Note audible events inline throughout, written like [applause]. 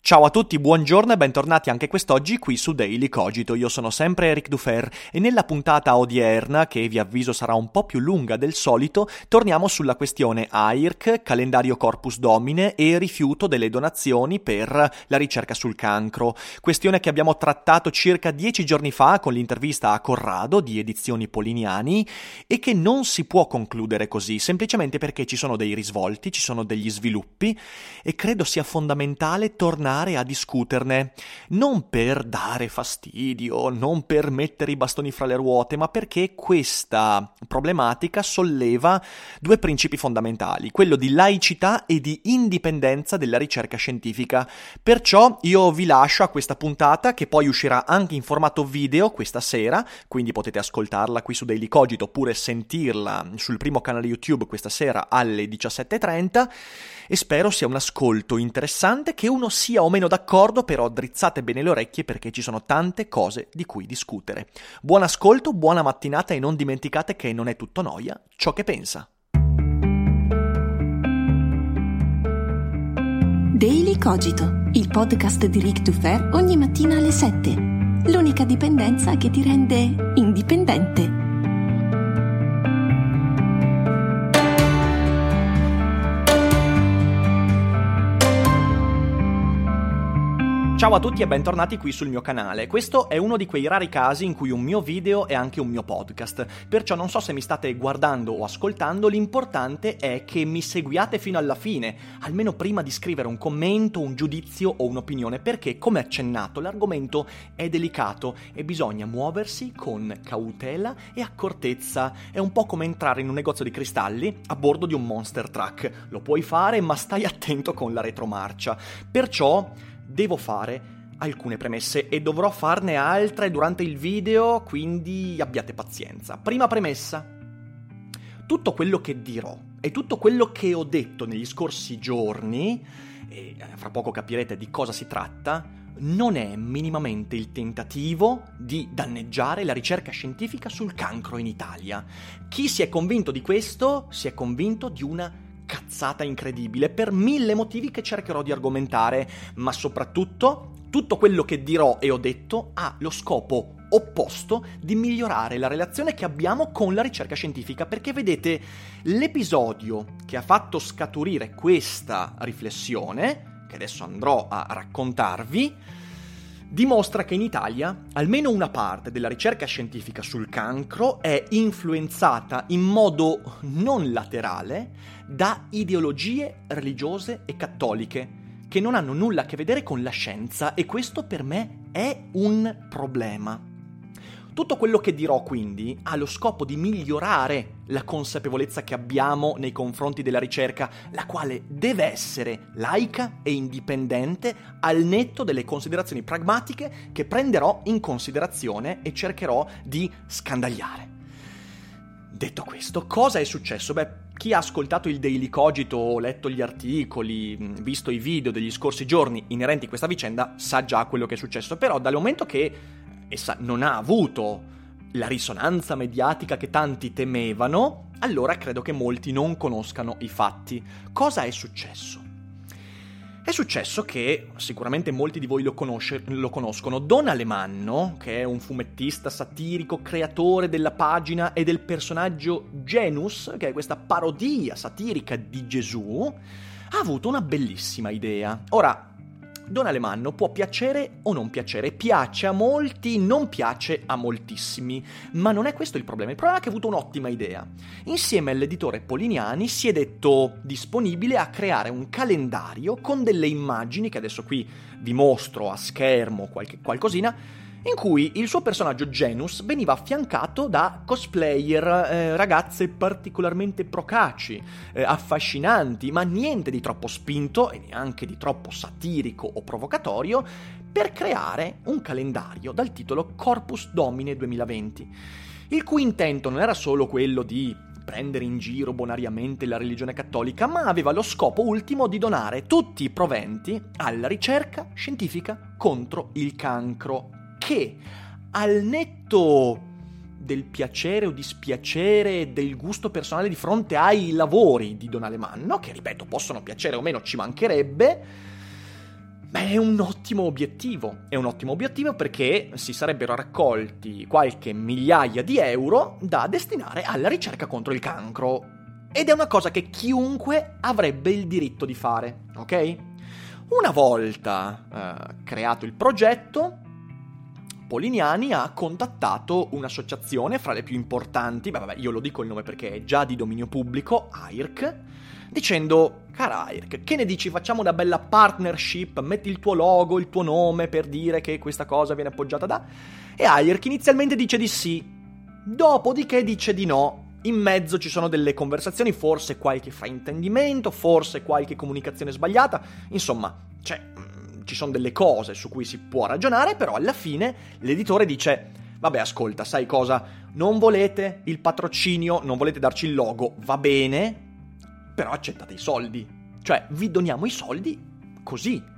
Ciao a tutti, buongiorno e bentornati anche quest'oggi qui su Daily Cogito. Io sono sempre Eric Dufer e nella puntata odierna, che vi avviso sarà un po' più lunga del solito, torniamo sulla questione AIRC, calendario Corpus Domine e rifiuto delle donazioni per la ricerca sul cancro. Questione che abbiamo trattato circa dieci giorni fa con l'intervista a Corrado di Edizioni Poliniani e che non si può concludere così, semplicemente perché ci sono dei risvolti, ci sono degli sviluppi e credo sia fondamentale tornare a discuterne, non per dare fastidio, non per mettere i bastoni fra le ruote, ma perché questa problematica solleva due principi fondamentali, quello di laicità e di indipendenza della ricerca scientifica. Perciò io vi lascio a questa puntata che poi uscirà anche in formato video questa sera, quindi potete ascoltarla qui su Daily Cogito oppure sentirla sul primo canale YouTube questa sera alle 17.30 e spero sia un ascolto interessante, che uno sia o meno d'accordo, però drizzate bene le orecchie perché ci sono tante cose di cui discutere. Buon ascolto, buona mattinata e non dimenticate che non è tutto noia ciò che pensa. Daily Cogito, il podcast di Rick Dufer ogni mattina alle 7. L'unica dipendenza che ti rende indipendente. Ciao a tutti e bentornati qui sul mio canale. Questo è uno di quei rari casi in cui un mio video è anche un mio podcast, perciò non so se mi state guardando o ascoltando, l'importante è che mi seguiate fino alla fine, almeno prima di scrivere un commento, un giudizio o un'opinione, perché come accennato l'argomento è delicato e bisogna muoversi con cautela e accortezza. È un po' come entrare in un negozio di cristalli a bordo di un monster truck. Lo puoi fare, ma stai attento con la retromarcia. Perciò devo fare alcune premesse e dovrò farne altre durante il video, quindi abbiate pazienza. Prima premessa. Tutto quello che dirò e tutto quello che ho detto negli scorsi giorni, e eh, fra poco capirete di cosa si tratta, non è minimamente il tentativo di danneggiare la ricerca scientifica sul cancro in Italia. Chi si è convinto di questo si è convinto di una cazzata incredibile per mille motivi che cercherò di argomentare, ma soprattutto tutto quello che dirò e ho detto ha lo scopo opposto di migliorare la relazione che abbiamo con la ricerca scientifica, perché vedete, l'episodio che ha fatto scaturire questa riflessione, che adesso andrò a raccontarvi, dimostra che in Italia almeno una parte della ricerca scientifica sul cancro è influenzata in modo non laterale da ideologie religiose e cattoliche che non hanno nulla a che vedere con la scienza e questo per me è un problema. Tutto quello che dirò quindi ha lo scopo di migliorare la consapevolezza che abbiamo nei confronti della ricerca, la quale deve essere laica e indipendente al netto delle considerazioni pragmatiche che prenderò in considerazione e cercherò di scandagliare. Detto questo, cosa è successo? Beh, chi ha ascoltato il Daily Cogito, letto gli articoli, visto i video degli scorsi giorni inerenti a questa vicenda, sa già quello che è successo. Però dal momento che essa non ha avuto la risonanza mediatica che tanti temevano, allora credo che molti non conoscano i fatti. Cosa è successo? È successo che, sicuramente molti di voi lo, conosce, lo, conoscono, Don Alemanno, che è un fumettista satirico, creatore della pagina e del personaggio Genus, che è questa parodia satirica di Gesù, ha avuto una bellissima idea. Ora, Don Alemanno può piacere o non piacere, piace a molti, non piace a moltissimi, ma non è questo il problema, il problema è che ha avuto un'ottima idea. Insieme all'editore Poliniani si è detto disponibile a creare un calendario con delle immagini, che adesso qui vi mostro a schermo qualche, qualcosina, in cui il suo personaggio Genus veniva affiancato da cosplayer, eh, ragazze particolarmente procaci, eh, affascinanti, ma niente di troppo spinto e neanche di troppo satirico o provocatorio, per creare un calendario dal titolo Corpus Domine 2020, il cui intento non era solo quello di prendere in giro bonariamente la religione cattolica, ma aveva lo scopo ultimo di donare tutti i proventi alla ricerca scientifica contro il cancro, che al netto del piacere o dispiacere del gusto personale di fronte ai lavori di Don Alemanno, che ripeto possono piacere o meno, ci mancherebbe, Beh, è un ottimo obiettivo. È un ottimo obiettivo perché si sarebbero raccolti qualche migliaia di euro da destinare alla ricerca contro il cancro. Ed è una cosa che chiunque avrebbe il diritto di fare, ok? Una volta eh, creato il progetto, Polignani ha contattato un'associazione fra le più importanti, beh, vabbè, io lo dico il nome perché è già di dominio pubblico, AIRC, dicendo, cara AIRC, che ne dici facciamo una bella partnership, metti il tuo logo, il tuo nome per dire che questa cosa viene appoggiata da... E AIRC inizialmente dice di sì, dopodiché dice di no. In mezzo ci sono delle conversazioni, forse qualche fraintendimento, forse qualche comunicazione sbagliata, insomma, mm, ci sono delle cose su cui si può ragionare, però alla fine l'editore dice vabbè ascolta, sai cosa? Non volete il patrocinio, non volete darci il logo, va bene, però accettate i soldi. Cioè, vi doniamo i soldi così.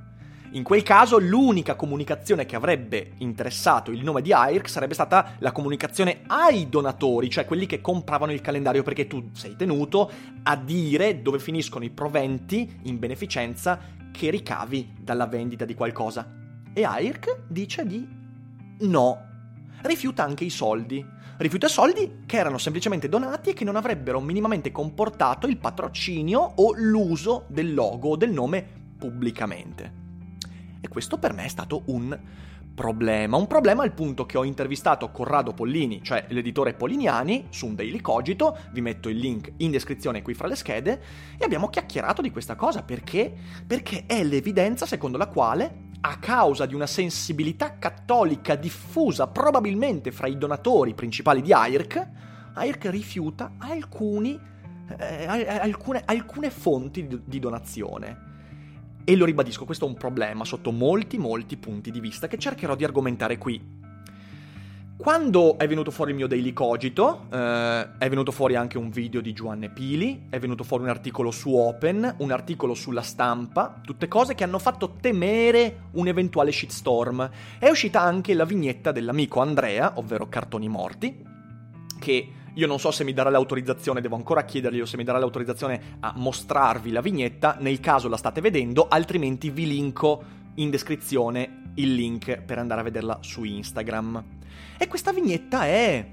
In quel caso l'unica comunicazione che avrebbe interessato il nome di AIRC sarebbe stata la comunicazione ai donatori, cioè quelli che compravano il calendario, perché tu sei tenuto a dire dove finiscono i proventi in beneficenza che ricavi dalla vendita di qualcosa. E AIRC dice di no, rifiuta anche i soldi rifiuta soldi che erano semplicemente donati e che non avrebbero minimamente comportato il patrocinio o l'uso del logo o del nome pubblicamente. E questo per me è stato un problema. Un problema al punto che ho intervistato Corrado Pollini, cioè l'editore Polignani, su un Daily Cogito, vi metto il link in descrizione qui fra le schede, e abbiamo chiacchierato di questa cosa perché? Perché è l'evidenza secondo la quale a causa di una sensibilità cattolica diffusa probabilmente fra i donatori principali di AIRC, AIRC rifiuta alcuni, eh, alcune, alcune, fonti di donazione. E lo ribadisco, questo è un problema sotto molti, molti punti di vista che cercherò di argomentare qui. Quando è venuto fuori il mio Daily Cogito, eh, è venuto fuori anche un video di Giovanni Pili, è venuto fuori un articolo su Open, un articolo sulla stampa, tutte cose che hanno fatto temere un eventuale shitstorm. È uscita anche la vignetta dell'amico Andrea, ovvero Cartoni Morti, che io non so se mi darà l'autorizzazione, devo ancora chiedergli se mi darà l'autorizzazione a mostrarvi la vignetta, nel caso la state vedendo, altrimenti vi linko in descrizione il link per andare a vederla su Instagram. E questa vignetta è...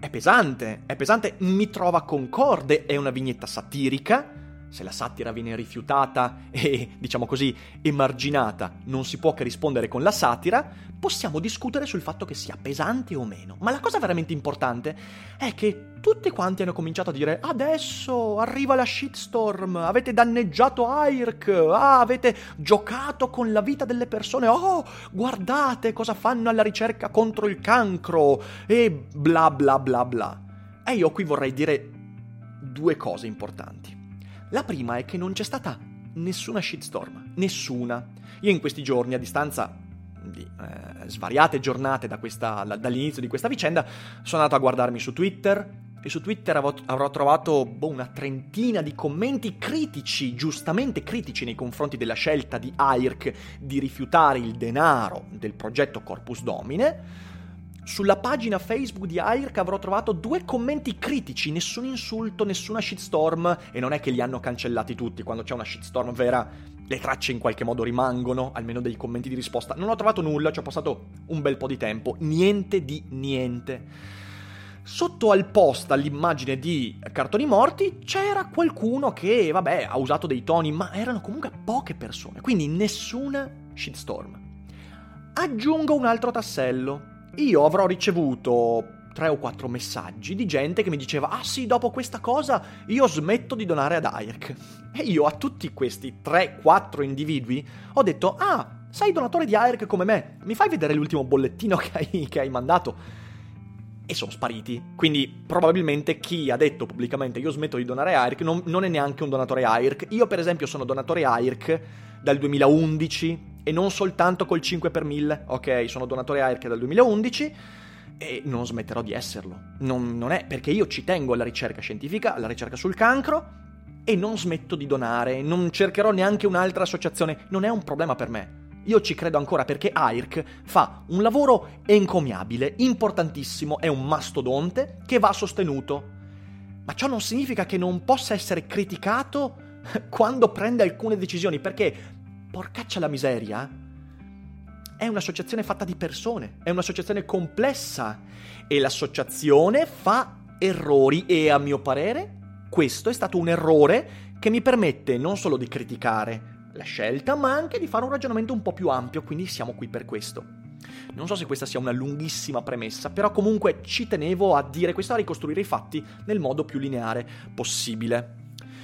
è pesante, è pesante, mi trova concorde, è una vignetta satirica, se la satira viene rifiutata e, diciamo così, emarginata, non si può che rispondere con la satira, possiamo discutere sul fatto che sia pesante o meno. Ma la cosa veramente importante è che tutti quanti hanno cominciato a dire adesso arriva la shitstorm, avete danneggiato AIRC, ah, avete giocato con la vita delle persone, oh, guardate cosa fanno alla ricerca contro il cancro e bla bla bla bla. E io qui vorrei dire due cose importanti. La prima è che non c'è stata nessuna shitstorm, nessuna. Io in questi giorni, a distanza di eh, svariate giornate da questa, dall'inizio di questa vicenda, sono andato a guardarmi su Twitter e su Twitter avrò, avrò trovato boh, una trentina di commenti critici, giustamente critici nei confronti della scelta di AIRC di rifiutare il denaro del progetto Corpus Domine sulla pagina Facebook di AIRC avrò trovato due commenti critici, nessun insulto, nessuna shitstorm, e non è che li hanno cancellati tutti, quando c'è una shitstorm vera le tracce in qualche modo rimangono, almeno dei commenti di risposta. Non ho trovato nulla, ci ho passato un bel po' di tempo, niente di niente. Sotto al post, all'immagine di Cartoni Morti, c'era qualcuno che, vabbè, ha usato dei toni, ma erano comunque poche persone, quindi nessuna shitstorm. Aggiungo un altro tassello io avrò ricevuto tre o quattro messaggi di gente che mi diceva ah sì, dopo questa cosa io smetto di donare ad AIRC. E io a tutti questi 3-4 individui ho detto ah, sei donatore di AIRC come me, mi fai vedere l'ultimo bollettino che hai, che hai mandato? E sono spariti. Quindi probabilmente chi ha detto pubblicamente io smetto di donare AIRC non, non è neanche un donatore AIRC. Io per esempio sono donatore AIRC dal 2011 e non soltanto col 5 per 1000, ok? Sono donatore AIRC dal 2011 e non smetterò di esserlo. Non, non, è perché io ci tengo alla ricerca scientifica, alla ricerca sul cancro e non smetto di donare, non cercherò neanche un'altra associazione, non è un problema per me. Io ci credo ancora perché AIRC fa un lavoro encomiabile, importantissimo, è un mastodonte che va sostenuto. Ma ciò non significa che non possa essere criticato [laughs] quando prende alcune decisioni, perché, porcaccia la miseria, è un'associazione fatta di persone, è un'associazione complessa e l'associazione fa errori e a mio parere questo è stato un errore che mi permette non solo di criticare la scelta, ma anche di fare un ragionamento un po' più ampio, quindi siamo qui per questo. Non so se questa sia una lunghissima premessa, però comunque ci tenevo a dire questo, a ricostruire i fatti nel modo più lineare possibile.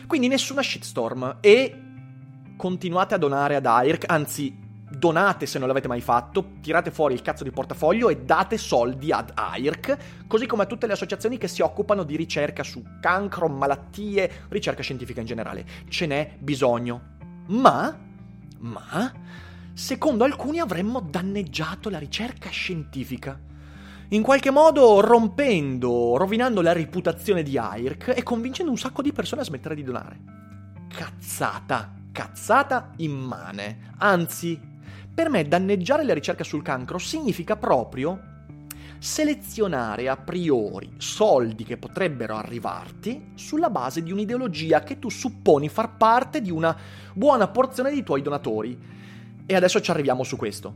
Quindi nessuna shitstorm e continuate a donare ad AIRC, anzi donate se non l'avete mai fatto, tirate fuori il cazzo di portafoglio e date soldi ad AIRC, così come a tutte le associazioni che si occupano di ricerca su cancro, malattie, ricerca scientifica in generale. Ce n'è bisogno. Ma, ma, secondo alcuni avremmo danneggiato la ricerca scientifica. In qualche modo rompendo, rovinando la reputazione di AIRC e convincendo un sacco di persone a smettere di donare. Cazzata, cazzata immane. Anzi, per me danneggiare la ricerca sul cancro significa proprio selezionare a priori soldi che potrebbero arrivarti sulla base di un'ideologia che tu supponi far parte di una buona porzione dei tuoi donatori. E adesso ci arriviamo su questo.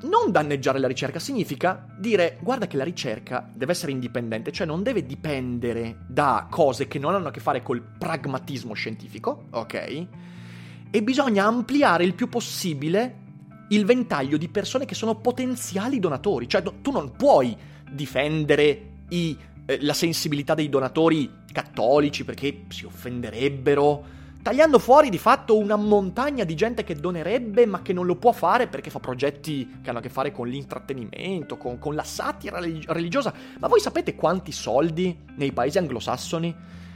Non danneggiare la ricerca significa dire guarda che la ricerca deve essere indipendente, cioè non deve dipendere da cose che non hanno a che fare col pragmatismo scientifico, ok? E bisogna ampliare il più possibile il ventaglio di persone che sono potenziali donatori. Cioè, tu non puoi difendere i, eh, la sensibilità dei donatori cattolici perché si offenderebbe, tagliando fuori di fatto una montagna di gente che donerebbe ma che non lo può fare perché fa progetti che hanno a che fare con l'intrattenimento, con, con la satira religiosa. Ma voi sapete quanti soldi nei paesi anglosassoni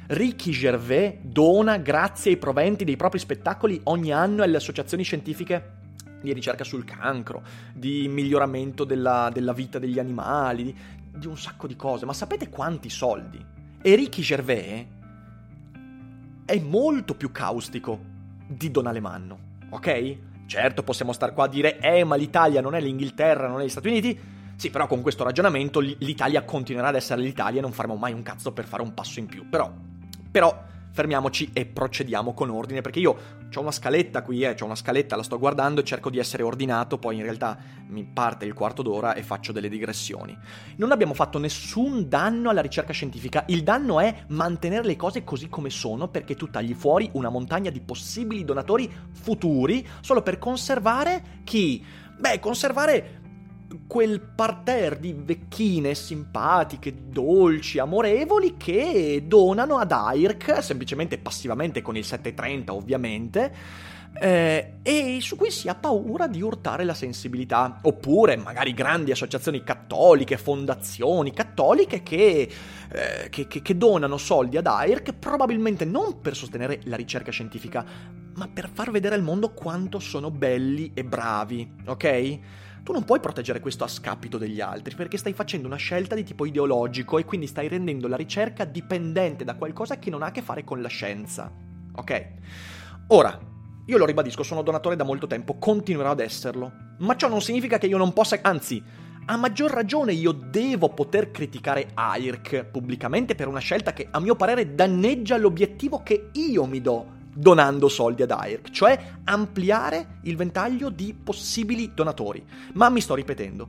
Ricky Gervais dona grazie ai proventi dei propri spettacoli ogni anno alle associazioni scientifiche di ricerca sul cancro, di miglioramento della, della vita degli animali, di, di, un sacco di cose. Ma sapete quanti soldi? E Ricky Gervais è molto più caustico di Don Alemanno, ok? Certo, possiamo star qua a dire, eh, ma l'Italia non è l'Inghilterra, non è gli Stati Uniti. Sì, però con questo ragionamento l'Italia continuerà ad essere l'Italia e non faremo mai un cazzo per fare un passo in più. Però, però fermiamoci e procediamo con ordine, perché io ho una scaletta qui, eh, ho una scaletta, la sto guardando e cerco di essere ordinato, poi in realtà mi parte il quarto d'ora e faccio delle digressioni. Non abbiamo fatto nessun danno alla ricerca scientifica, il danno è mantenere le cose così come sono perché tu tagli fuori una montagna di possibili donatori futuri solo per conservare chi? Beh, conservare quel parterre di vecchine simpatiche, dolci, amorevoli che donano ad AIRC, semplicemente passivamente con il 730 ovviamente, eh, e su cui si ha paura di urtare la sensibilità. Oppure magari grandi associazioni cattoliche, fondazioni cattoliche che, eh, che, che, che donano soldi ad AIRC probabilmente non per sostenere la ricerca scientifica, ma per far vedere al mondo quanto sono belli e bravi, ok? Tu non puoi proteggere questo a scapito degli altri perché stai facendo una scelta di tipo ideologico e quindi stai rendendo la ricerca dipendente da qualcosa che non ha a che fare con la scienza. Ok? Ora, io lo ribadisco, sono donatore da molto tempo, continuerò ad esserlo, ma ciò non significa che io non possa, anzi, a maggior ragione io devo poter criticare AIRC pubblicamente per una scelta che a mio parere danneggia l'obiettivo che io mi do donando soldi ad AIRC, cioè ampliare il ventaglio di possibili donatori. Ma mi sto ripetendo.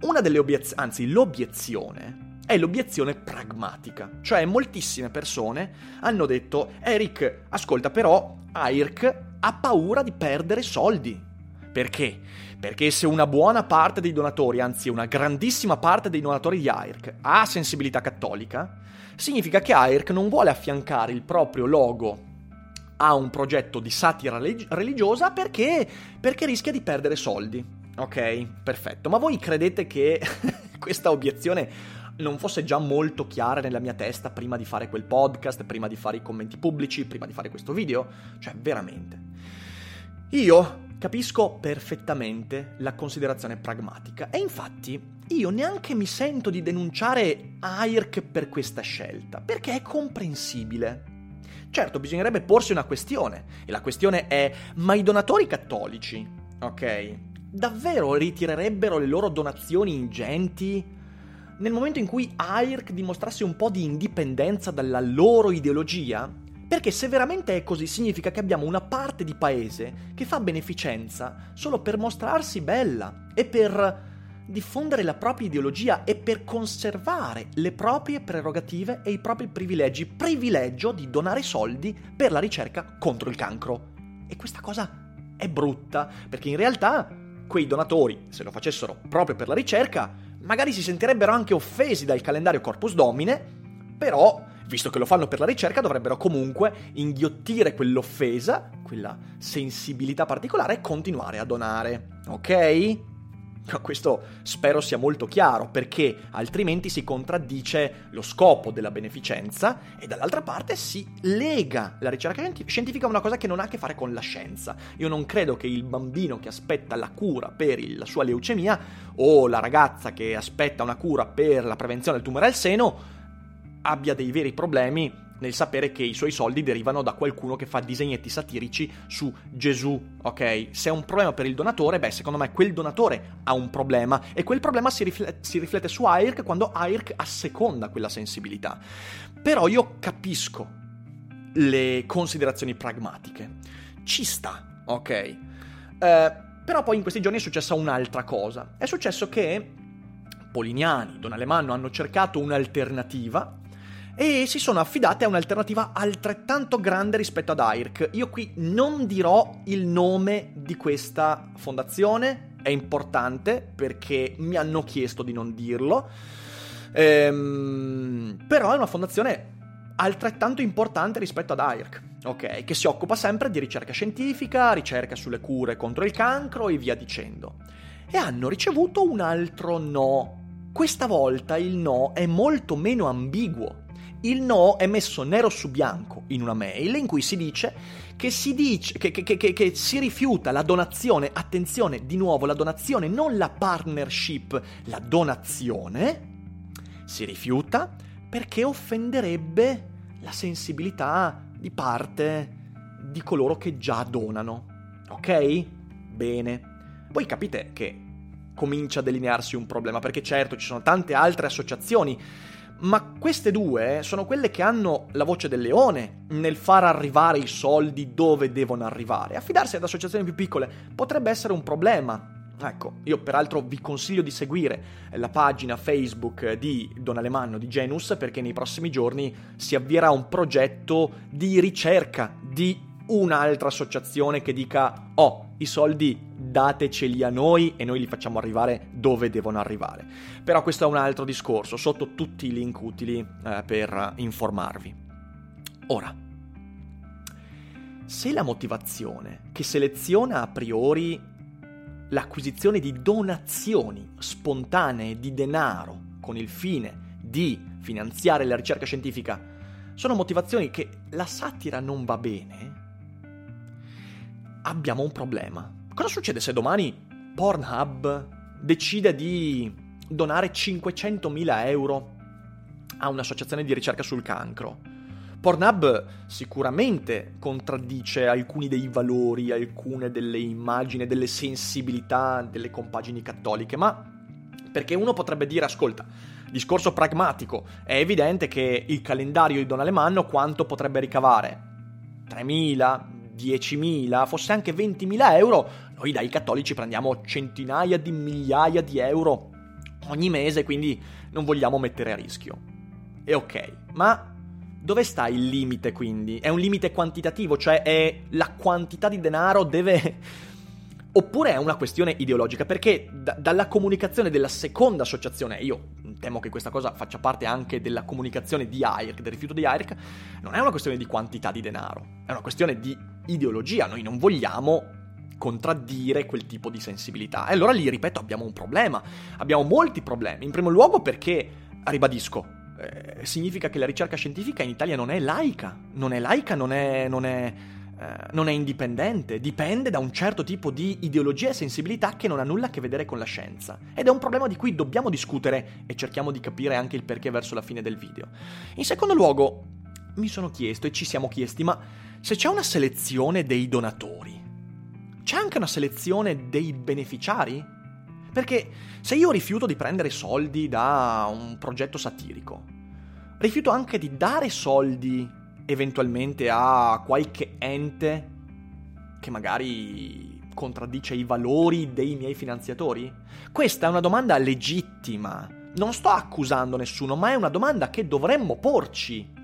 Una delle obiezioni, anzi l'obiezione, è l'obiezione pragmatica, cioè moltissime persone hanno detto Eric, ascolta però, AIRC ha paura di perdere soldi, Perché? Perché se una buona parte dei donatori, anzi una grandissima parte dei donatori di AIRC ha sensibilità cattolica, significa che AIRC non vuole affiancare il proprio logo a un progetto di satira religiosa perché, perché rischia di perdere soldi. Ok, perfetto. Ma voi credete che [laughs] questa obiezione non fosse già molto chiara nella mia testa prima di fare quel podcast, prima di fare i commenti pubblici, prima di fare questo video? Cioè, veramente. Io capisco perfettamente la considerazione pragmatica e infatti io neanche mi sento di denunciare AIRC per questa scelta, perché è comprensibile. Certo, bisognerebbe porsi una questione, e la questione è, ma i donatori cattolici, ok, davvero ritirerebbero le loro donazioni ingenti nel momento in cui AIRC dimostrasse un po' di indipendenza dalla loro ideologia? Perché se veramente è così significa che abbiamo una parte di paese che fa beneficenza solo per mostrarsi bella e per diffondere la propria ideologia e per conservare le proprie prerogative e i propri privilegi, privilegio di donare soldi per la ricerca contro il cancro. E questa cosa è brutta, perché in realtà quei donatori, se lo facessero proprio per la ricerca, magari si sentirebbero anche offesi dal calendario Corpus Domine, però, visto che lo fanno per la ricerca, dovrebbero comunque inghiottire quell'offesa, quella sensibilità particolare e continuare a donare. Ok? [laughs] Questo spero sia molto chiaro perché altrimenti si contraddice lo scopo della beneficenza e dall'altra parte si lega la ricerca scientifica a una cosa che non ha a che fare con la scienza. Io non credo che il bambino che aspetta la cura per la sua leucemia o la ragazza che aspetta una cura per la prevenzione del tumore al seno abbia dei veri problemi nel sapere che i suoi soldi derivano da qualcuno che fa disegnetti satirici su Gesù, ok? Se è un problema per il donatore, beh, secondo me quel donatore ha un problema e quel problema si riflette, si riflette su AIRC quando AIRC asseconda quella sensibilità. Però io capisco le considerazioni pragmatiche. Ci sta, ok? Eh, però poi in questi giorni è successa un'altra cosa. È successo che Polignani, Don Alemanno hanno cercato un'alternativa e si sono affidate a un'alternativa altrettanto grande rispetto ad AIRC. Io qui non dirò il nome di questa fondazione, è importante perché mi hanno chiesto di non dirlo, ehm, però è una fondazione altrettanto importante rispetto ad AIRC, ok? Che si occupa sempre di ricerca scientifica, ricerca sulle cure contro il cancro e via dicendo. E hanno ricevuto un altro no. Questa volta il no è molto meno ambiguo il no è messo nero su bianco in una mail in cui si dice che si, dice, che, che, che, che si rifiuta la donazione, attenzione di nuovo la donazione, non la partnership, la donazione, si rifiuta perché offenderebbe la sensibilità di parte di coloro che già donano. Ok? Bene. Voi capite che comincia a delinearsi un problema, perché certo ci sono tante altre associazioni ma queste due sono quelle che hanno la voce del leone nel far arrivare i soldi dove devono arrivare. Affidarsi ad associazioni più piccole potrebbe essere un problema. Ecco, io peraltro vi consiglio di seguire la pagina Facebook di Don Alemanno di Genus perché nei prossimi giorni si avvierà un progetto di ricerca di un'altra associazione che dica oh, i soldi dateceli a noi e noi li facciamo arrivare dove devono arrivare. Però questo è un altro discorso, sotto tutti i link utili eh, per informarvi. Ora, se la motivazione che seleziona a priori l'acquisizione di donazioni spontanee di denaro con il fine di finanziare la ricerca scientifica sono motivazioni che la satira non va bene, abbiamo un problema. Cosa succede se domani Pornhub decide di donare 500.000 euro a un'associazione di ricerca sul cancro? Pornhub sicuramente contraddice alcuni dei valori, alcune delle immagini, delle sensibilità delle compagini cattoliche, ma perché uno potrebbe dire, ascolta, discorso pragmatico, è evidente che il calendario di Don Alemanno quanto potrebbe ricavare? 3.000, 10.000, fosse anche 20.000 euro, noi dai cattolici prendiamo centinaia di migliaia di euro ogni mese, quindi non vogliamo mettere a rischio. E ok, ma dove sta il limite quindi? È un limite quantitativo, cioè è la quantità di denaro deve Oppure è una questione ideologica, perché da- dalla comunicazione della seconda associazione, io temo che questa cosa faccia parte anche della comunicazione di AIRC, del rifiuto di AIRC, non è una questione di quantità di denaro, è una questione di ideologia. Noi non vogliamo contraddire quel tipo di sensibilità. E allora lì, ripeto, abbiamo un problema. Abbiamo molti problemi. In primo luogo perché, ribadisco, eh, significa che la ricerca scientifica in Italia non è laica. Non è laica, non è, non è eh, non è indipendente, dipende da un certo tipo di ideologia e sensibilità che non ha nulla a che vedere con la scienza. Ed è un problema di cui dobbiamo discutere e cerchiamo di capire anche il perché verso la fine del video. In secondo luogo, mi sono chiesto e ci siamo chiesti, ma se c'è una selezione dei donatori, c'è anche una selezione dei beneficiari? Perché se io rifiuto di prendere soldi da un progetto satirico, rifiuto anche di dare soldi eventualmente a qualche ente che magari contraddice i valori dei miei finanziatori? Questa è una domanda legittima. Non sto accusando nessuno, ma è una domanda che dovremmo porci.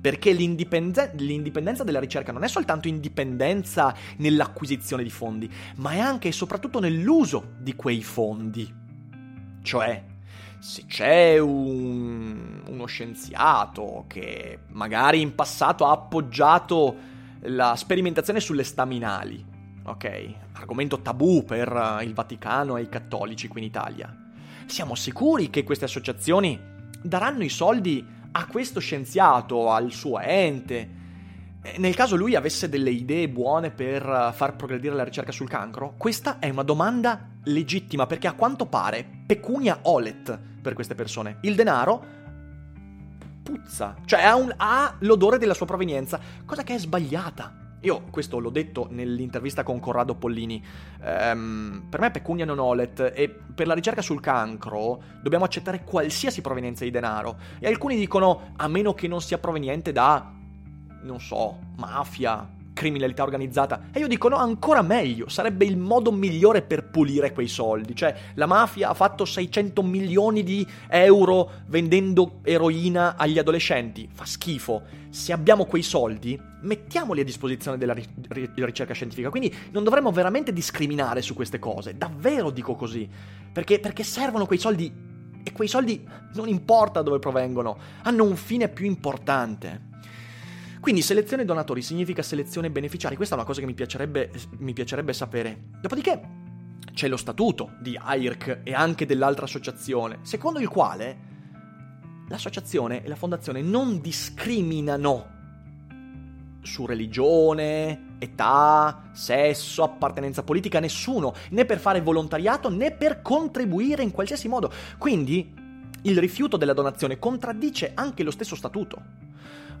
Perché l'indipenden- l'indipendenza della ricerca non è soltanto indipendenza nell'acquisizione di fondi, ma è anche e soprattutto nell'uso di quei fondi. Cioè, se c'è un, uno scienziato che magari in passato ha appoggiato la sperimentazione sulle staminali, ok? Argomento tabù per il Vaticano e i cattolici qui in Italia. Siamo sicuri che queste associazioni daranno i soldi a questo scienziato, al suo ente, nel caso lui avesse delle idee buone per far progredire la ricerca sul cancro? Questa è una domanda legittima perché a quanto pare pecunia olet per queste persone. Il denaro puzza, cioè ha, un, ha l'odore della sua provenienza, cosa che è sbagliata. Io questo l'ho detto nell'intervista con Corrado Pollini. Um, per me pecunia non olet e per la ricerca sul cancro dobbiamo accettare qualsiasi provenienza di denaro. E alcuni dicono a meno che non sia proveniente da, non so, mafia, criminalità organizzata. E io dico no, ancora meglio, sarebbe il modo migliore per pulire quei soldi. Cioè, la mafia ha fatto 600 milioni di euro vendendo eroina agli adolescenti. Fa schifo. Se abbiamo quei soldi, mettiamoli a disposizione della ri- ri- ricerca scientifica. Quindi non dovremmo veramente discriminare su queste cose. Davvero dico così. Perché, perché servono quei soldi e quei soldi non importa dove provengono, hanno un fine più importante. Quindi selezione donatori significa selezione beneficiari, questa è una cosa che mi piacerebbe, mi piacerebbe sapere. Dopodiché c'è lo statuto di AIRC e anche dell'altra associazione, secondo il quale l'associazione e la fondazione non discriminano su religione, età, sesso, appartenenza politica, nessuno, né per fare volontariato né per contribuire in qualsiasi modo. Quindi il rifiuto della donazione contraddice anche lo stesso statuto.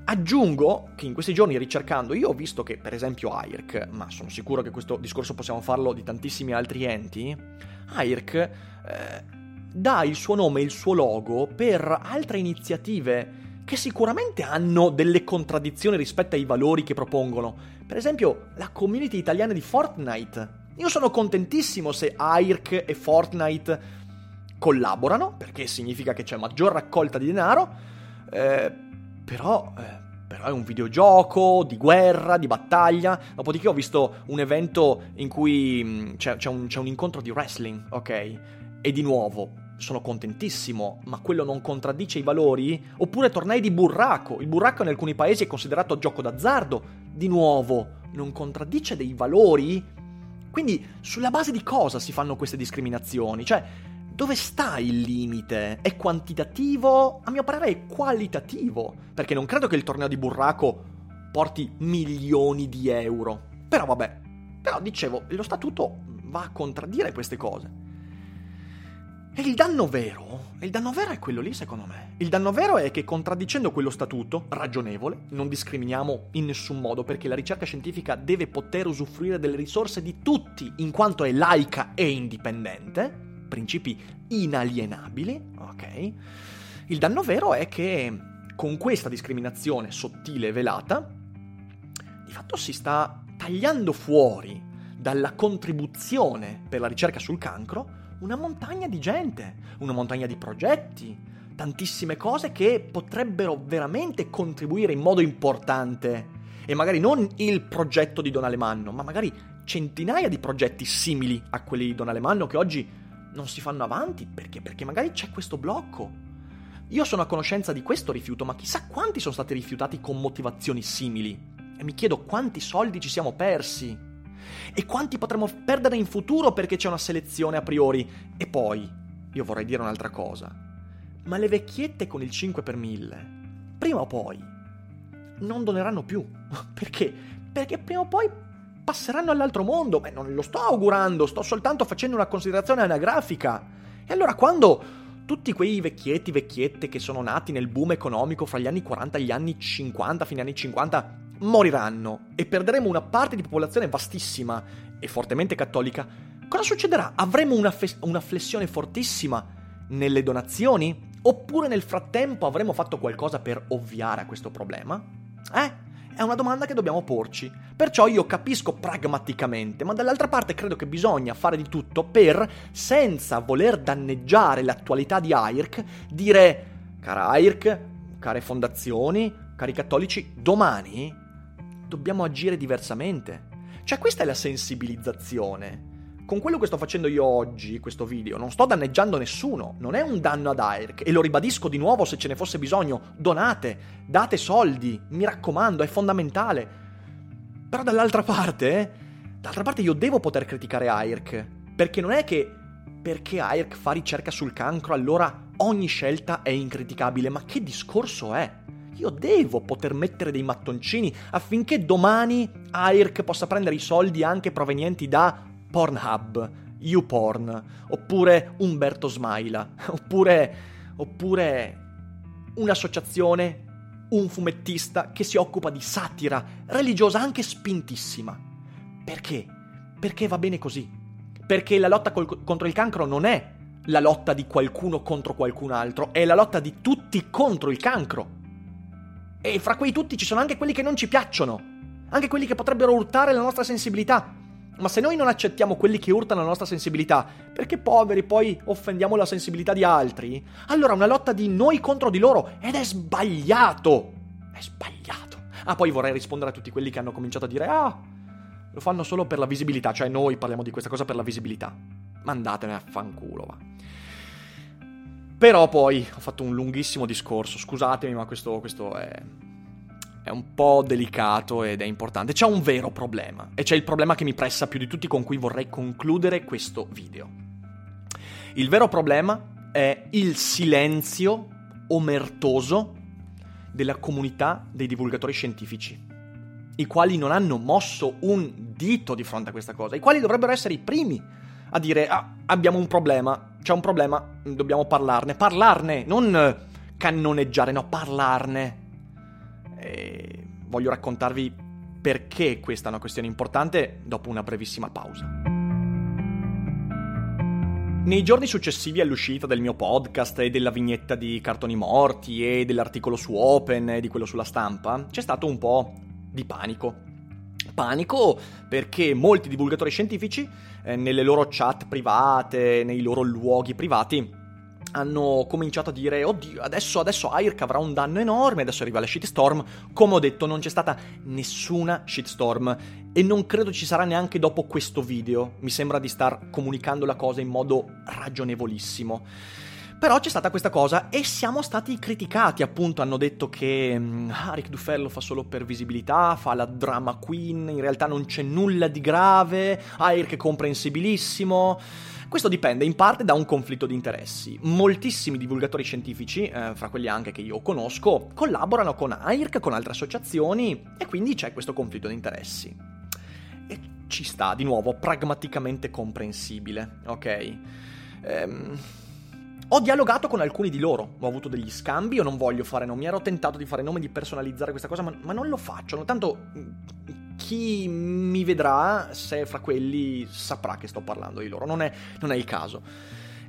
Aggiungo che in questi giorni ricercando io ho visto che per esempio AIRC, ma sono sicuro che questo discorso possiamo farlo di tantissimi altri enti, AIRC eh, dà il suo nome e il suo logo per altre iniziative che sicuramente hanno delle contraddizioni rispetto ai valori che propongono. Per esempio la community italiana di Fortnite. Io sono contentissimo se AIRC e Fortnite collaborano, perché significa che c'è maggior raccolta di denaro. Eh, però, eh, però è un videogioco di guerra, di battaglia. Dopodiché ho visto un evento in cui mm, c'è, c'è, un, c'è un incontro di wrestling, ok? E di nuovo, sono contentissimo, ma quello non contraddice i valori? Oppure tornei di burraco. Il burraco in alcuni paesi è considerato gioco d'azzardo. Di nuovo, non contraddice dei valori? Quindi, sulla base di cosa si fanno queste discriminazioni? Cioè, dove sta il limite? È quantitativo? A mio parere è qualitativo, perché non credo che il torneo di burraco porti milioni di euro. Però vabbè, però dicevo, lo statuto va a contraddire queste cose. E il danno vero, il danno vero è quello lì secondo me. Il danno vero è che contraddicendo quello statuto, ragionevole, non discriminiamo in nessun modo perché la ricerca scientifica deve poter usufruire delle risorse di tutti in quanto è laica e indipendente, principi inalienabili, ok? Il danno vero è che con questa discriminazione sottile e velata, di fatto si sta tagliando fuori dalla contribuzione per la ricerca sul cancro una montagna di gente, una montagna di progetti, tantissime cose che potrebbero veramente contribuire in modo importante. E magari non il progetto di Don Alemanno, ma magari centinaia di progetti simili a quelli di Don Alemanno che oggi non si fanno avanti perché? Perché magari c'è questo blocco. Io sono a conoscenza di questo rifiuto, ma chissà quanti sono stati rifiutati con motivazioni simili. E mi chiedo quanti soldi ci siamo persi. E quanti potremmo perdere in futuro perché c'è una selezione a priori. E poi, io vorrei dire un'altra cosa. Ma le vecchiette con il 5 per 1000, prima o poi, non doneranno più. [laughs] Perché? Perché prima o poi passeranno all'altro mondo. Beh, non lo sto augurando, sto soltanto facendo una considerazione anagrafica. E allora quando tutti quei vecchietti, vecchiette che sono nati nel boom economico fra gli anni 40 e gli anni 50, fine anni 50, moriranno e perderemo una parte di popolazione vastissima e fortemente cattolica, cosa succederà? Avremo una, fe- una flessione fortissima nelle donazioni? Oppure nel frattempo avremo fatto qualcosa per ovviare a questo problema? Eh? È una domanda che dobbiamo porci. Perciò io capisco pragmaticamente, ma dall'altra parte credo che bisogna fare di tutto per, senza voler danneggiare l'attualità di AIRC, dire, cara AIRC, care fondazioni, cari cattolici, domani dobbiamo agire diversamente. Cioè questa è la sensibilizzazione. Con quello che sto facendo io oggi, questo video, non sto danneggiando nessuno, non è un danno ad AIRC e lo ribadisco di nuovo se ce ne fosse bisogno, donate, date soldi, mi raccomando, è fondamentale. Però dall'altra parte, eh, d'altra parte io devo poter criticare AIRC, perché non è che perché AIRC fa ricerca sul cancro allora ogni scelta è incriticabile, ma che discorso è? Io devo poter mettere dei mattoncini affinché domani AIRC possa prendere i soldi anche provenienti da Pornhub, YouPorn, oppure Umberto Smaila, [laughs] oppure, oppure un'associazione, un fumettista che si occupa di satira religiosa anche spintissima. Perché? Perché va bene così. Perché la lotta col, contro il cancro non è la lotta di qualcuno contro qualcun altro, è la lotta di tutti contro il cancro. E fra quei tutti ci sono anche quelli che non ci piacciono, anche quelli che potrebbero urtare la nostra sensibilità. Ma se noi non accettiamo quelli che urtano la nostra sensibilità, perché poveri poi offendiamo la sensibilità di altri, allora è una lotta di noi contro di loro ed è sbagliato. È sbagliato. Ah, poi vorrei rispondere a tutti quelli che hanno cominciato a dire "Ah, lo fanno solo per la visibilità", cioè noi parliamo di questa cosa per la visibilità. Mandatene a fanculo, va. Però poi ho fatto un lunghissimo discorso, scusatemi, ma questo, questo è è un po' delicato ed è importante. C'è un vero problema e c'è il problema che mi pressa più di tutti con cui vorrei concludere questo video. Il vero problema è il silenzio omertoso della comunità dei divulgatori scientifici, i quali non hanno mosso un dito di fronte a questa cosa, i quali dovrebbero essere i primi a dire ah, abbiamo un problema, c'è un problema, dobbiamo parlarne, parlarne, non cannoneggiare, no, parlarne e voglio raccontarvi perché questa è una questione importante dopo una brevissima pausa. Nei giorni successivi all'uscita del mio podcast e della vignetta di Cartoni Morti e dell'articolo su Open e di quello sulla stampa, c'è stato un po' di panico. Panico perché molti divulgatori scientifici, eh, nelle loro chat private, nei loro luoghi privati, hanno cominciato a dire oddio adesso, adesso AIRC avrà un danno enorme, adesso arriva la shitstorm, come ho detto non c'è stata nessuna shitstorm e non credo ci sarà neanche dopo questo video, mi sembra di star comunicando la cosa in modo ragionevolissimo. Però c'è stata questa cosa e siamo stati criticati, appunto hanno detto che ah, Rick Dufello fa solo per visibilità, fa la drama queen, in realtà non c'è nulla di grave, Air è comprensibilissimo. Questo dipende in parte da un conflitto di interessi. Moltissimi divulgatori scientifici, eh, fra quelli anche che io conosco, collaborano con AIRC, con altre associazioni e quindi c'è questo conflitto di interessi. E ci sta, di nuovo, pragmaticamente comprensibile, ok? Ehm... Ho dialogato con alcuni di loro, ho avuto degli scambi, io non voglio fare nomi, ero tentato di fare nome, di personalizzare questa cosa, ma, ma non lo faccio, tanto chi mi vedrà, se fra quelli, saprà che sto parlando di loro, non è, non è il caso.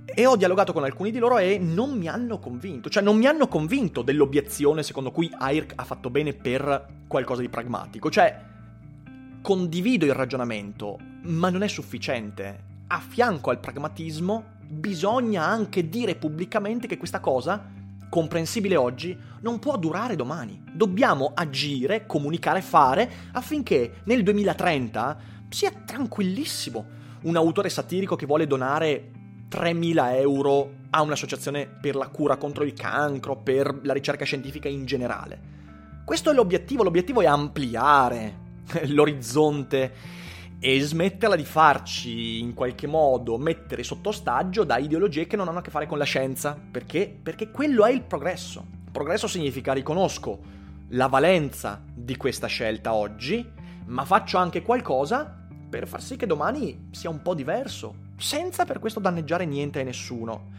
E ho dialogato con alcuni di loro e non mi hanno convinto, cioè non mi hanno convinto dell'obiezione secondo cui AIRC ha fatto bene per qualcosa di pragmatico, cioè condivido il ragionamento, ma non è sufficiente. A fianco al pragmatismo bisogna anche dire pubblicamente che questa cosa comprensibile oggi, non può durare domani. Dobbiamo agire, comunicare, fare affinché nel 2030 sia tranquillissimo un autore satirico che vuole donare 3.000 euro a un'associazione per la cura contro il cancro, per la ricerca scientifica in generale. Questo è l'obiettivo, l'obiettivo è ampliare [laughs] l'orizzonte e smetterla di farci in qualche modo mettere sotto ostaggio da ideologie che non hanno a che fare con la scienza. Perché? Perché quello è il progresso. progresso significa riconosco la valenza di questa scelta oggi, ma faccio anche qualcosa per far sì che domani sia un po' diverso, senza per questo danneggiare niente a nessuno.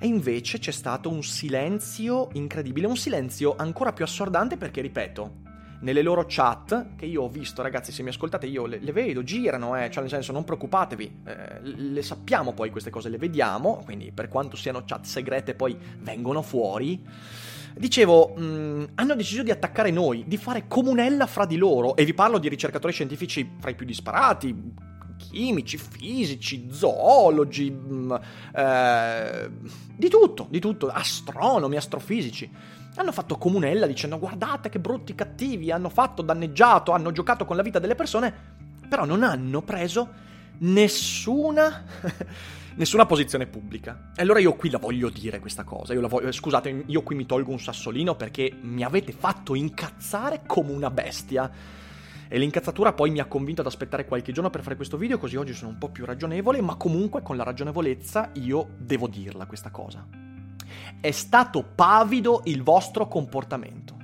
E invece c'è stato un silenzio incredibile, un silenzio ancora più assordante perché, ripeto, nelle loro chat, che io ho visto, ragazzi, se mi ascoltate io le, le vedo, girano, eh, cioè nel senso non preoccupatevi, eh, le sappiamo poi queste cose, le vediamo, quindi per quanto siano chat segrete poi vengono fuori. Dicevo, mh, mm, hanno deciso di attaccare noi, di fare comunella fra di loro, e vi parlo di ricercatori scientifici fra i più disparati, chimici, fisici, zoologi, mh, mm, eh, di tutto, di tutto, astronomi, astrofisici. Hanno fatto comunella dicendo guardate che brutti cattivi, hanno fatto danneggiato, hanno giocato con la vita delle persone, però non hanno preso nessuna [laughs] nessuna posizione pubblica. E allora io qui la voglio dire questa cosa. Io voglio, scusate, io qui mi tolgo un sassolino perché mi avete fatto incazzare come una bestia. E l'incazzatura poi mi ha convinto ad aspettare qualche giorno per fare questo video, così oggi sono un po' più ragionevole, ma comunque con la ragionevolezza io devo dirla questa cosa. È stato pavido il vostro comportamento.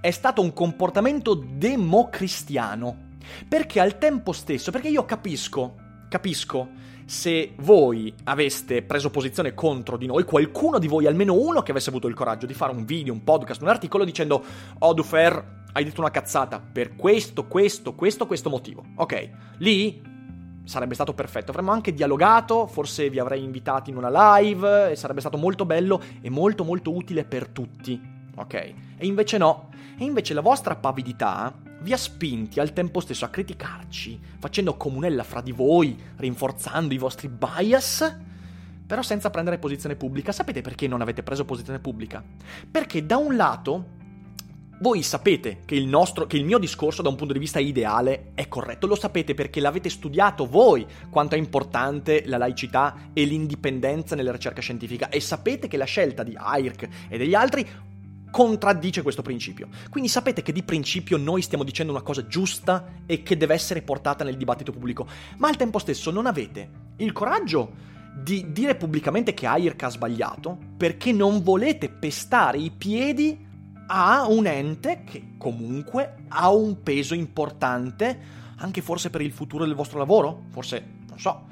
È stato un comportamento democristiano. Perché al tempo stesso, perché io capisco, capisco se voi aveste preso posizione contro di noi, qualcuno di voi, almeno uno che avesse avuto il coraggio di fare un video, un podcast, un articolo dicendo Oh Dufer, hai detto una cazzata per questo, questo, questo, questo motivo. Ok, lì sarebbe stato perfetto. Avremmo anche dialogato, forse vi avrei invitati in una live e sarebbe stato molto bello e molto molto utile per tutti. Ok? E invece no. E invece la vostra pavidità vi ha spinti al tempo stesso a criticarci, facendo comunella fra di voi, rinforzando i vostri bias, però senza prendere posizione pubblica. Sapete perché non avete preso posizione pubblica? Perché da un lato voi sapete che il, nostro, che il mio discorso da un punto di vista ideale è corretto, lo sapete perché l'avete studiato voi quanto è importante la laicità e l'indipendenza nella ricerca scientifica. E sapete che la scelta di AIRC e degli altri contraddice questo principio. Quindi sapete che di principio noi stiamo dicendo una cosa giusta e che deve essere portata nel dibattito pubblico, ma al tempo stesso non avete il coraggio di dire pubblicamente che AIRC ha sbagliato perché non volete pestare i piedi a un ente che comunque ha un peso importante anche forse per il futuro del vostro lavoro, forse, non so,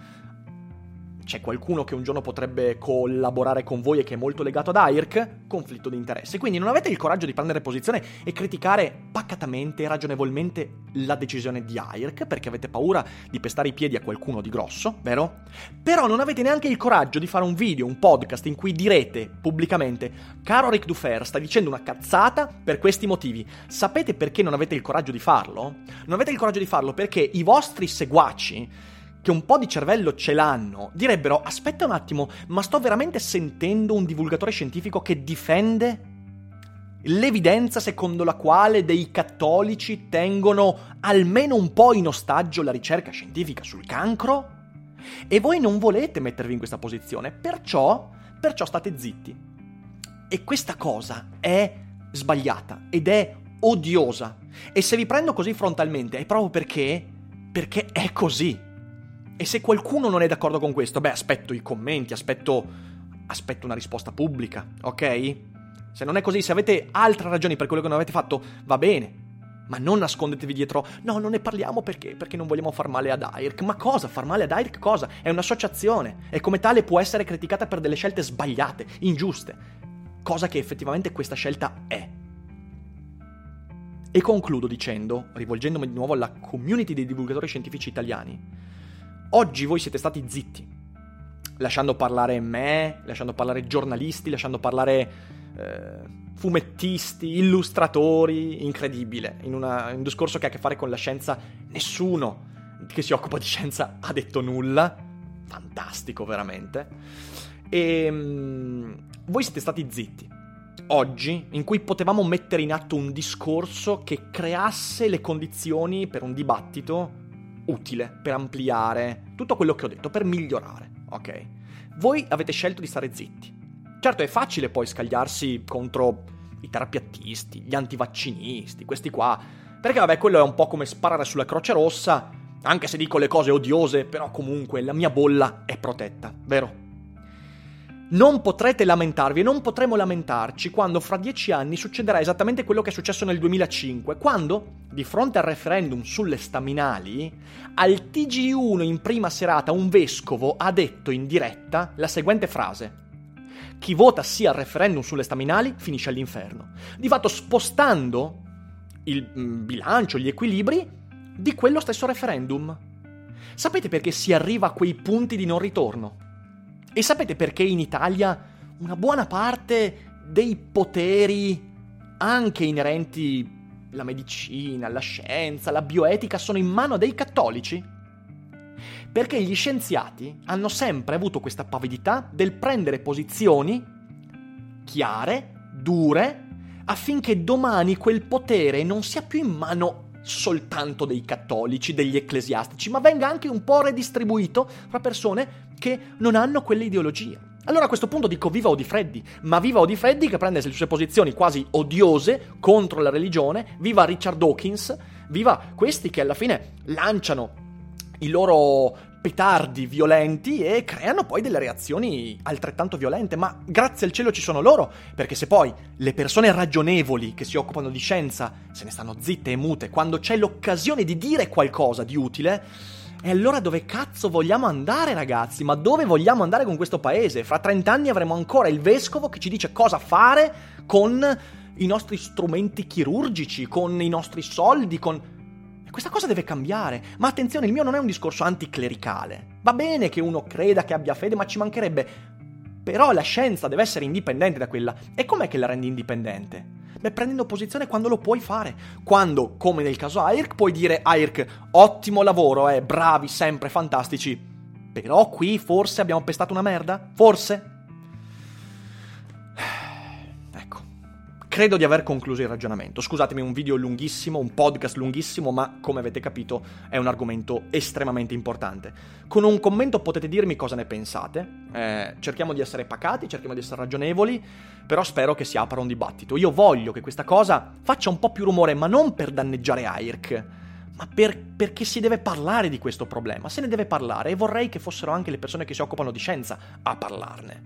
c'è qualcuno che un giorno potrebbe collaborare con voi e che è molto legato ad AIRC, conflitto di interessi. Quindi non avete il coraggio di prendere posizione e criticare pacatamente e ragionevolmente la decisione di AIRC perché avete paura di pestare i piedi a qualcuno di grosso, vero? Però non avete neanche il coraggio di fare un video, un podcast in cui direte pubblicamente caro Rick Dufer sta dicendo una cazzata per questi motivi. Sapete perché non avete il coraggio di farlo? Non avete il coraggio di farlo perché i vostri seguaci che un po' di cervello ce l'hanno, direbbero aspetta un attimo, ma sto veramente sentendo un divulgatore scientifico che difende l'evidenza secondo la quale dei cattolici tengono almeno un po' in ostaggio la ricerca scientifica sul cancro? E voi non volete mettervi in questa posizione, perciò, perciò state zitti. E questa cosa è sbagliata ed è odiosa. E se vi prendo così frontalmente è proprio perché perché è così. E se qualcuno non è d'accordo con questo, beh, aspetto i commenti, aspetto, aspetto una risposta pubblica, ok? Se non è così, se avete altre ragioni per quello che non avete fatto, va bene. Ma non nascondetevi dietro, no, non ne parliamo perché? Perché non vogliamo far male ad AIRC. Ma cosa? Far male ad AIRC cosa? È un'associazione e come tale può essere criticata per delle scelte sbagliate, ingiuste. Cosa che effettivamente questa scelta è. E concludo dicendo, rivolgendomi di nuovo alla community dei divulgatori scientifici italiani, Oggi voi siete stati zitti, lasciando parlare me, lasciando parlare giornalisti, lasciando parlare eh, fumettisti, illustratori, incredibile. In, una, in un discorso che ha a che fare con la scienza, nessuno che si occupa di scienza ha detto nulla. Fantastico, veramente. E um, voi siete stati zitti. Oggi, in cui potevamo mettere in atto un discorso che creasse le condizioni per un dibattito utile, per ampliare, tutto quello che ho detto, per migliorare, ok? Voi avete scelto di stare zitti. Certo è facile poi scagliarsi contro i terapiattisti, gli antivaccinisti, questi qua, perché vabbè quello è un po' come sparare sulla Croce Rossa, anche se dico le cose odiose, però comunque la mia bolla è protetta, vero? Non potrete lamentarvi e non potremo lamentarci quando fra dieci anni succederà esattamente quello che è successo nel 2005, quando, di fronte al referendum sulle staminali, al TG1 in prima serata un vescovo ha detto in diretta la seguente frase. Chi vota sì al referendum sulle staminali finisce all'inferno. Di fatto spostando il mm, bilancio, gli equilibri di quello stesso referendum. Sapete perché si arriva a quei punti di non ritorno? E sapete perché in Italia una buona parte dei poteri, anche inerenti alla medicina, alla scienza, alla bioetica, sono in mano dei cattolici? Perché gli scienziati hanno sempre avuto questa pavidità del prendere posizioni chiare, dure, affinché domani quel potere non sia più in mano soltanto dei cattolici, degli ecclesiastici, ma venga anche un po' redistribuito fra persone che non hanno quelle ideologie. Allora a questo punto dico viva Odifreddi, ma viva Odifreddi che prende le sue posizioni quasi odiose contro la religione, viva Richard Dawkins, viva questi che alla fine lanciano i loro petardi violenti e creano poi delle reazioni altrettanto violente, ma grazie al cielo ci sono loro, perché se poi le persone ragionevoli che si occupano di scienza se ne stanno zitte e mute quando c'è l'occasione di dire qualcosa di utile, e allora dove cazzo vogliamo andare, ragazzi? Ma dove vogliamo andare con questo paese? Fra 30 anni avremo ancora il vescovo che ci dice cosa fare con i nostri strumenti chirurgici, con i nostri soldi, con... Questa cosa deve cambiare. Ma attenzione, il mio non è un discorso anticlericale. Va bene che uno creda che abbia fede, ma ci mancherebbe. Però la scienza deve essere indipendente da quella. E com'è che la rendi indipendente? Beh, prendendo posizione quando lo puoi fare. Quando, come nel caso AIRC, puoi dire AIRC, ottimo lavoro, eh, bravi, sempre fantastici. Però qui forse abbiamo pestato una merda? Forse? Credo di aver concluso il ragionamento. Scusatemi, un video lunghissimo, un podcast lunghissimo, ma come avete capito è un argomento estremamente importante. Con un commento potete dirmi cosa ne pensate. Eh, cerchiamo di essere pacati, cerchiamo di essere ragionevoli, però spero che si apra un dibattito. Io voglio che questa cosa faccia un po' più rumore, ma non per danneggiare AIRC, ma per, perché si deve parlare di questo problema. Se ne deve parlare e vorrei che fossero anche le persone che si occupano di scienza a parlarne.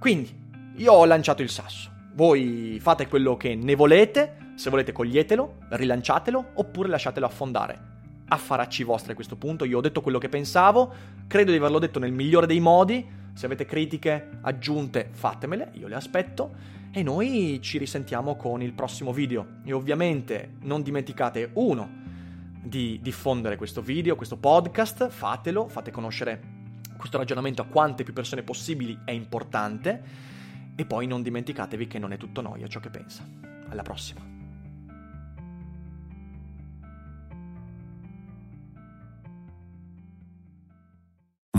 Quindi, io ho lanciato il sasso. Voi fate quello che ne volete, se volete coglietelo, rilanciatelo oppure lasciatelo affondare. Affaracci vostri a questo punto, io ho detto quello che pensavo, credo di averlo detto nel migliore dei modi, se avete critiche aggiunte fatemele, io le aspetto e noi ci risentiamo con il prossimo video. E ovviamente non dimenticate uno di diffondere questo video, questo podcast, fatelo, fate conoscere questo ragionamento a quante più persone possibili è importante e poi non dimenticatevi che non è tutto noia ciò che pensa. Alla prossima.